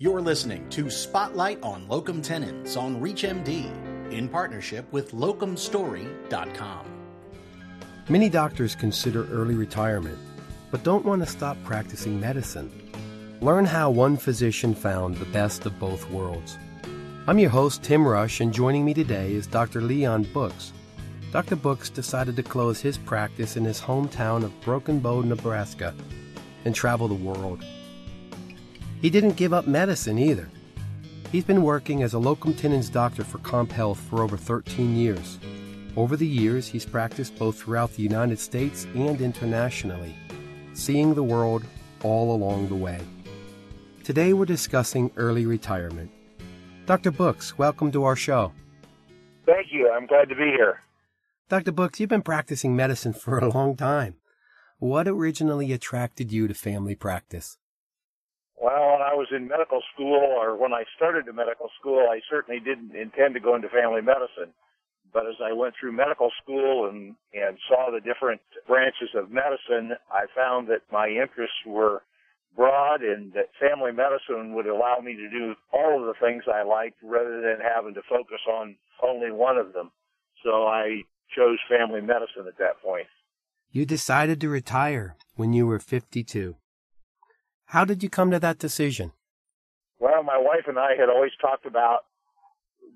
You're listening to Spotlight on Locum Tenens on ReachMD in partnership with locumstory.com. Many doctors consider early retirement, but don't want to stop practicing medicine. Learn how one physician found the best of both worlds. I'm your host, Tim Rush, and joining me today is Dr. Leon Books. Dr. Books decided to close his practice in his hometown of Broken Bow, Nebraska, and travel the world. He didn't give up medicine either. He's been working as a locum tenens doctor for CompHealth for over 13 years. Over the years, he's practiced both throughout the United States and internationally, seeing the world all along the way. Today, we're discussing early retirement. Dr. Books, welcome to our show. Thank you. I'm glad to be here. Dr. Books, you've been practicing medicine for a long time. What originally attracted you to family practice? Well, when I was in medical school, or when I started the medical school, I certainly didn't intend to go into family medicine. But as I went through medical school and, and saw the different branches of medicine, I found that my interests were broad and that family medicine would allow me to do all of the things I liked rather than having to focus on only one of them. So I chose family medicine at that point. You decided to retire when you were 52. How did you come to that decision? Well, my wife and I had always talked about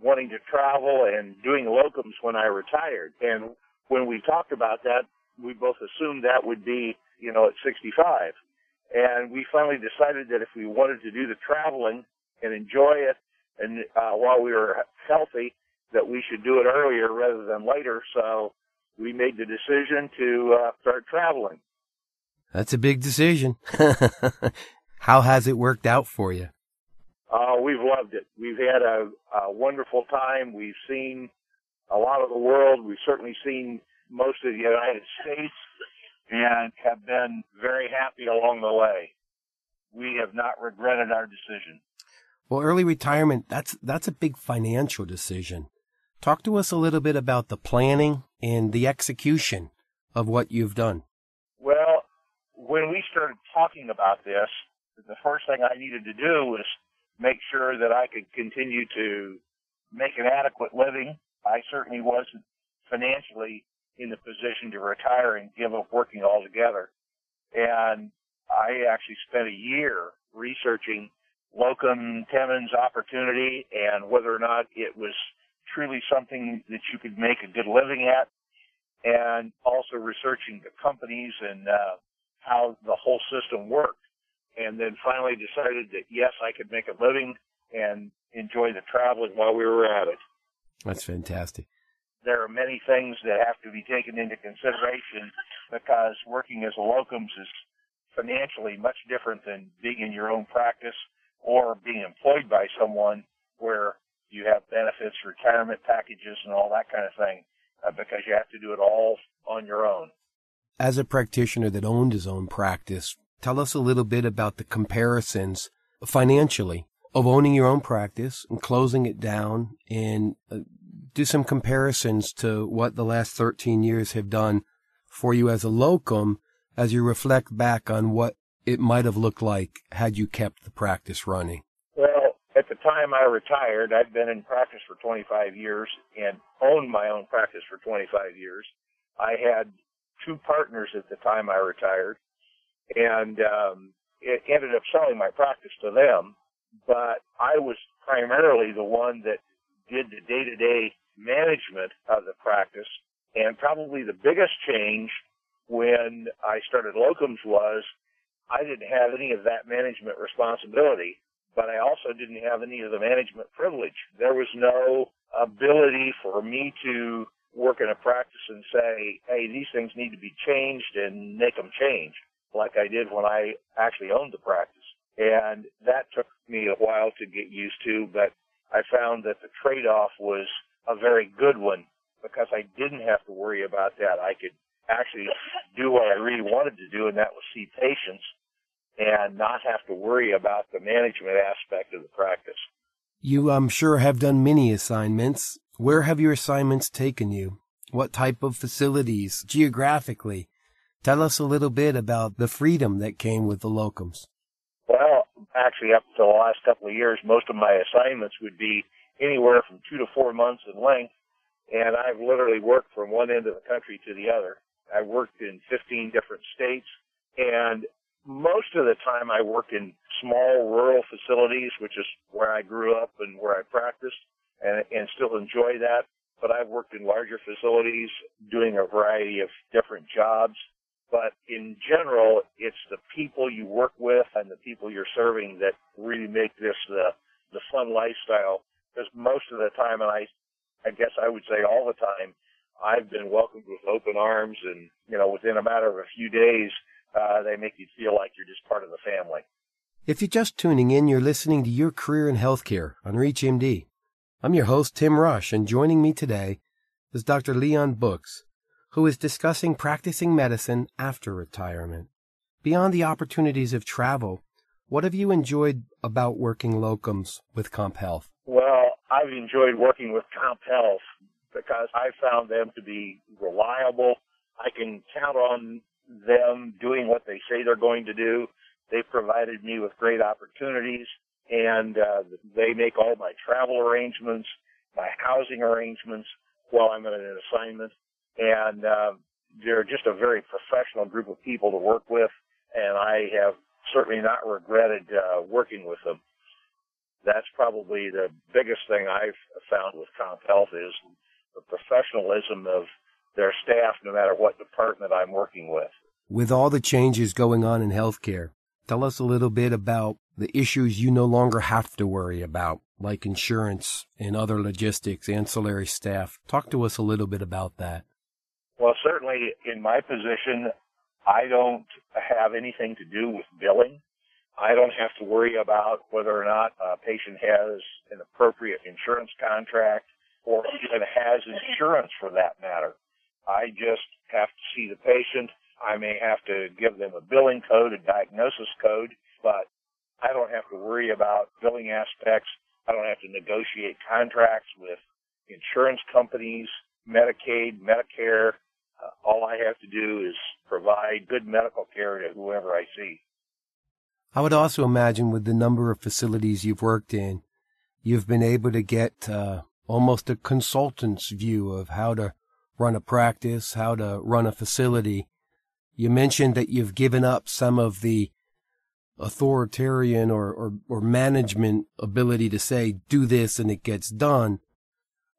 wanting to travel and doing locums when I retired. And when we talked about that, we both assumed that would be, you know, at 65. And we finally decided that if we wanted to do the traveling and enjoy it, and uh, while we were healthy, that we should do it earlier rather than later. So we made the decision to uh, start traveling. That's a big decision. How has it worked out for you? Uh, we've loved it. We've had a, a wonderful time. We've seen a lot of the world. We've certainly seen most of the United States and have been very happy along the way. We have not regretted our decision. Well, early retirement, that's, that's a big financial decision. Talk to us a little bit about the planning and the execution of what you've done. When we started talking about this, the first thing I needed to do was make sure that I could continue to make an adequate living. I certainly wasn't financially in the position to retire and give up working altogether. And I actually spent a year researching locum tenens opportunity and whether or not it was truly something that you could make a good living at and also researching the companies and uh, how the whole system worked. And then finally decided that yes, I could make a living and enjoy the traveling while we were at it. That's fantastic there are many things that have to be taken into consideration because working as a locums is financially much different than being in your own practice or being employed by someone where you have benefits, retirement packages, and all that kind of thing uh, because you have to do it all on your own. As a practitioner that owned his own practice, tell us a little bit about the comparisons financially of owning your own practice and closing it down and uh, do some comparisons to what the last 13 years have done for you as a locum as you reflect back on what it might have looked like had you kept the practice running? Well, at the time I retired, I'd been in practice for 25 years and owned my own practice for 25 years. I had two partners at the time I retired, and um, it ended up selling my practice to them. But I was primarily the one that did the day-to-day management of the practice. And probably the biggest change when I started locums was I didn't have any of that management responsibility, but I also didn't have any of the management privilege. There was no ability for me to work in a practice and say, hey, these things need to be changed and make them change, like I did when I actually owned the practice. And that took me a while to get used to, but I found that the trade-off was a very good one because I didn't have to worry about that. I could actually do what I really wanted to do, and that was see patients and not have to worry about the management aspect of the practice. You, I'm sure, have done many assignments. Where have your assignments taken you? What type of facilities geographically? Tell us a little bit about the freedom that came with the locums. Well, actually up to the last couple of years, most of my assignments would be anywhere from two to four months in length. And I've literally worked from one end of the country to the other. I worked in 15 different states and most of the time I worked in small rural facilities, which is where I grew up and where I practiced and, and still enjoy that. But I've worked in larger facilities doing a variety of different jobs. But in general, it's the people you work with and the people you're serving that really make this the, the fun lifestyle. Because most of the time, and I, I guess I would say all the time, I've been welcomed with open arms and, you know, within a matter of a few days, uh, they make you feel like you're just part of the family. If you're just tuning in, you're listening to Your Career in Healthcare on ReachMD. I'm your host, Tim Rush, and joining me today is Dr. Leon Books, who is discussing practicing medicine after retirement. Beyond the opportunities of travel, what have you enjoyed about working locums with CompHealth? Well, I've enjoyed working with Comp Health because I found them to be reliable. I can count on them doing what they say they're going to do. They've provided me with great opportunities and uh, they make all my travel arrangements, my housing arrangements while I'm on an assignment. And uh, they're just a very professional group of people to work with, and I have certainly not regretted uh, working with them. That's probably the biggest thing I've found with CompHealth is the professionalism of their staff, no matter what department I'm working with. With all the changes going on in healthcare, tell us a little bit about the issues you no longer have to worry about, like insurance and other logistics, ancillary staff. Talk to us a little bit about that. Well, certainly in my position, I don't have anything to do with billing. I don't have to worry about whether or not a patient has an appropriate insurance contract or even has insurance for that matter. I just have to see the patient. I may have to give them a billing code, a diagnosis code, but I don't have to worry about billing aspects. I don't have to negotiate contracts with insurance companies, Medicaid, Medicare. Uh, all I have to do is provide good medical care to whoever I see. I would also imagine with the number of facilities you've worked in, you've been able to get uh, almost a consultant's view of how to run a practice, how to run a facility. You mentioned that you've given up some of the authoritarian or, or, or management ability to say, do this and it gets done.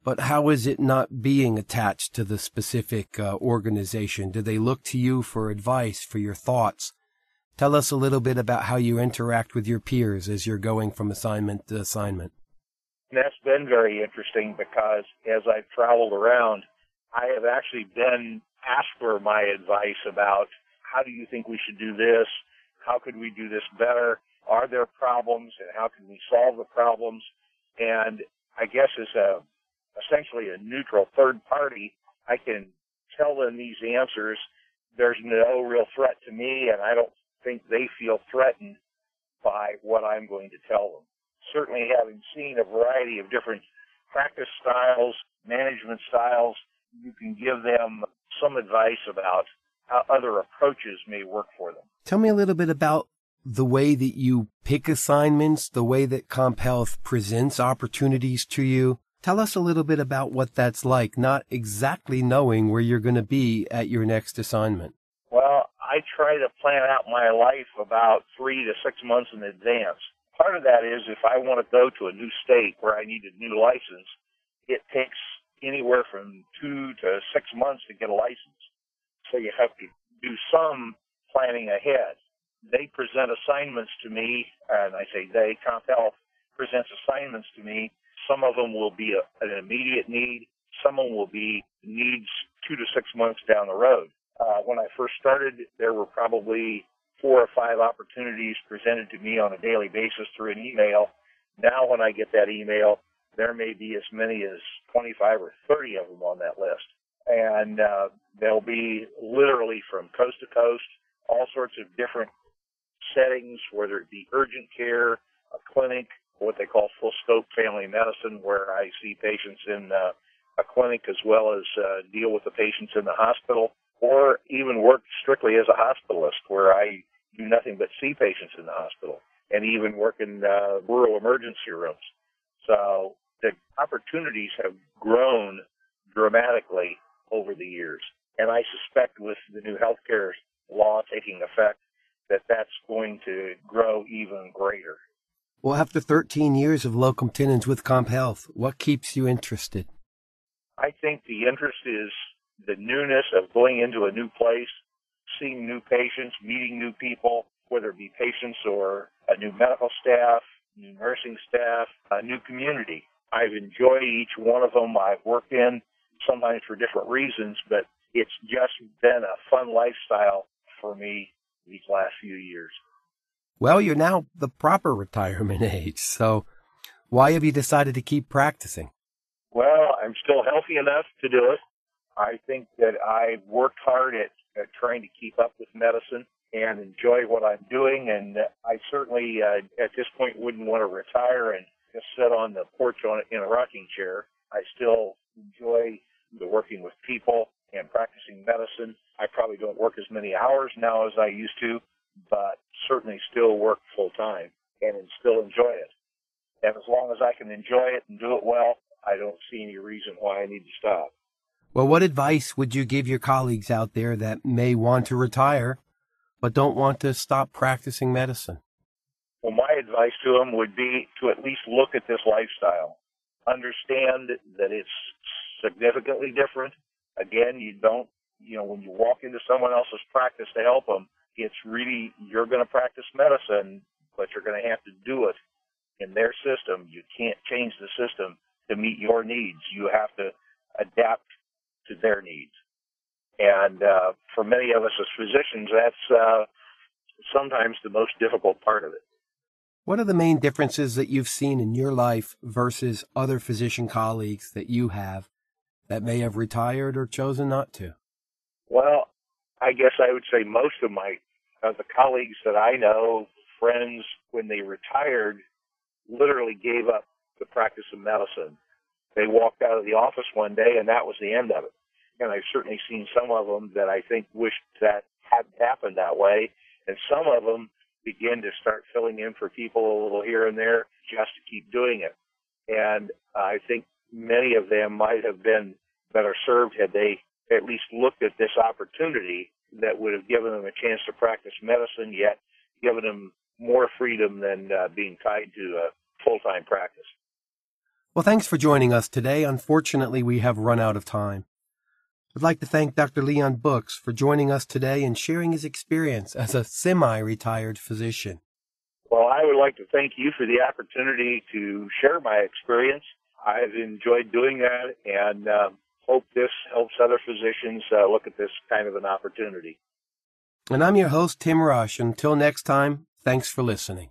But how is it not being attached to the specific uh, organization? Do they look to you for advice, for your thoughts? Tell us a little bit about how you interact with your peers as you're going from assignment to assignment. That's been very interesting because as I've traveled around, I have actually been asked for my advice about how do you think we should do this? How could we do this better? Are there problems and how can we solve the problems? And I guess as a essentially a neutral third party, I can tell them these answers. There's no real threat to me and I don't think they feel threatened by what I'm going to tell them. Certainly having seen a variety of different practice styles, management styles, you can give them some advice about how other approaches may work for them. Tell me a little bit about the way that you pick assignments, the way that CompHealth presents opportunities to you. Tell us a little bit about what that's like, not exactly knowing where you're going to be at your next assignment. Well, I try to plan out my life about three to six months in advance. Part of that is if I want to go to a new state where I need a new license, it takes anywhere from two to six months to get a license. So you have to do some planning ahead. They present assignments to me, and I say they, CompHealth presents assignments to me. Some of them will be a, an immediate need. Some of them will be needs two to six months down the road. Uh, when I first started, there were probably four or five opportunities presented to me on a daily basis through an email. Now, when I get that email, there may be as many as 25 or 30 of them on that list. And uh, they'll be literally from coast to coast, all sorts of different settings, whether it be urgent care, a clinic, what they call full scope family medicine, where I see patients in uh, a clinic as well as uh, deal with the patients in the hospital, or even work strictly as a hospitalist, where I do nothing but see patients in the hospital. and even work in uh, rural emergency rooms. So the opportunities have grown dramatically over the years. And I suspect with the new healthcare law taking effect that that's going to grow even greater. Well, after 13 years of locum tenens with CompHealth, what keeps you interested? I think the interest is the newness of going into a new place, seeing new patients, meeting new people, whether it be patients or a new medical staff, new nursing staff, a new community. I've enjoyed each one of them I've worked in, sometimes for different reasons, but it's just been a fun lifestyle for me these last few years. Well, you're now the proper retirement age, so why have you decided to keep practicing? Well, I'm still healthy enough to do it. I think that I've worked hard at, at trying to keep up with medicine and enjoy what I'm doing. And I certainly, uh, at this point, wouldn't want to retire and just sit on the porch on in a rocking chair. I still enjoy the working with people and practicing medicine. I probably don't work as many hours now as I used to, but certainly still work full time and still enjoy it. And as long as I can enjoy it and do it well, I don't see any reason why I need to stop. Well, what advice would you give your colleagues out there that may want to retire but don't want to stop practicing medicine? Well, my advice to them would be to at least look at this lifestyle. Understand that it's significantly different. Again, you don't, you know, when you walk into someone else's practice to help them, it's really, you're going to practice medicine, but you're going to have to do it in their system. You can't change the system to meet your needs. You have to adapt to their needs. And uh, for many of us as physicians, that's uh, sometimes the most difficult part of it. What are the main differences that you've seen in your life versus other physician colleagues that you have that may have retired or chosen not to? Well, I guess I would say most of my uh, the colleagues that I know, friends, when they retired, literally gave up the practice of medicine. They walked out of the office one day and that was the end of it. And I've certainly seen some of them that I think wished that hadn't happened that way. And some of them begin to start filling in for people a little here and there just to keep doing it. And I think many of them might have been better served had they at least looked at this opportunity that would have given them a chance to practice medicine, yet given them more freedom than uh, being tied to a full-time practice. Well, thanks for joining us today. Unfortunately, we have run out of time. I'd like to thank Dr. Leon Books for joining us today and sharing his experience as a semi-retired physician. Well, I would like to thank you for the opportunity to share my experience. I've enjoyed doing that and uh, hope this helps other physicians uh, look at this kind of an opportunity. And I'm your host, Tim Rush. Until next time, thanks for listening.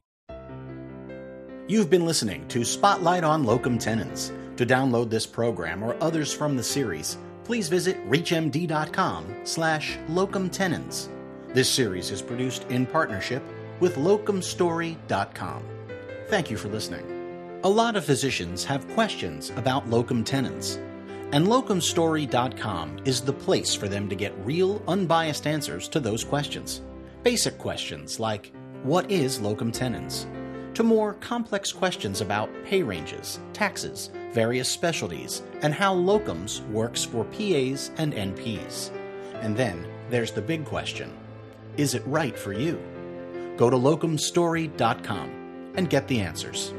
You've been listening to Spotlight on Locum Tenens. To download this program or others from the series, please visit reachmd.com slash locum tenens. This series is produced in partnership with locumstory.com. Thank you for listening. A lot of physicians have questions about locum tenens, and locumstory.com is the place for them to get real, unbiased answers to those questions. Basic questions like, what is locum tenens? to more complex questions about pay ranges, taxes, various specialties, and how locums works for PAs and NPs. And then there's the big question is it right for you? Go to locumstory.com and get the answers.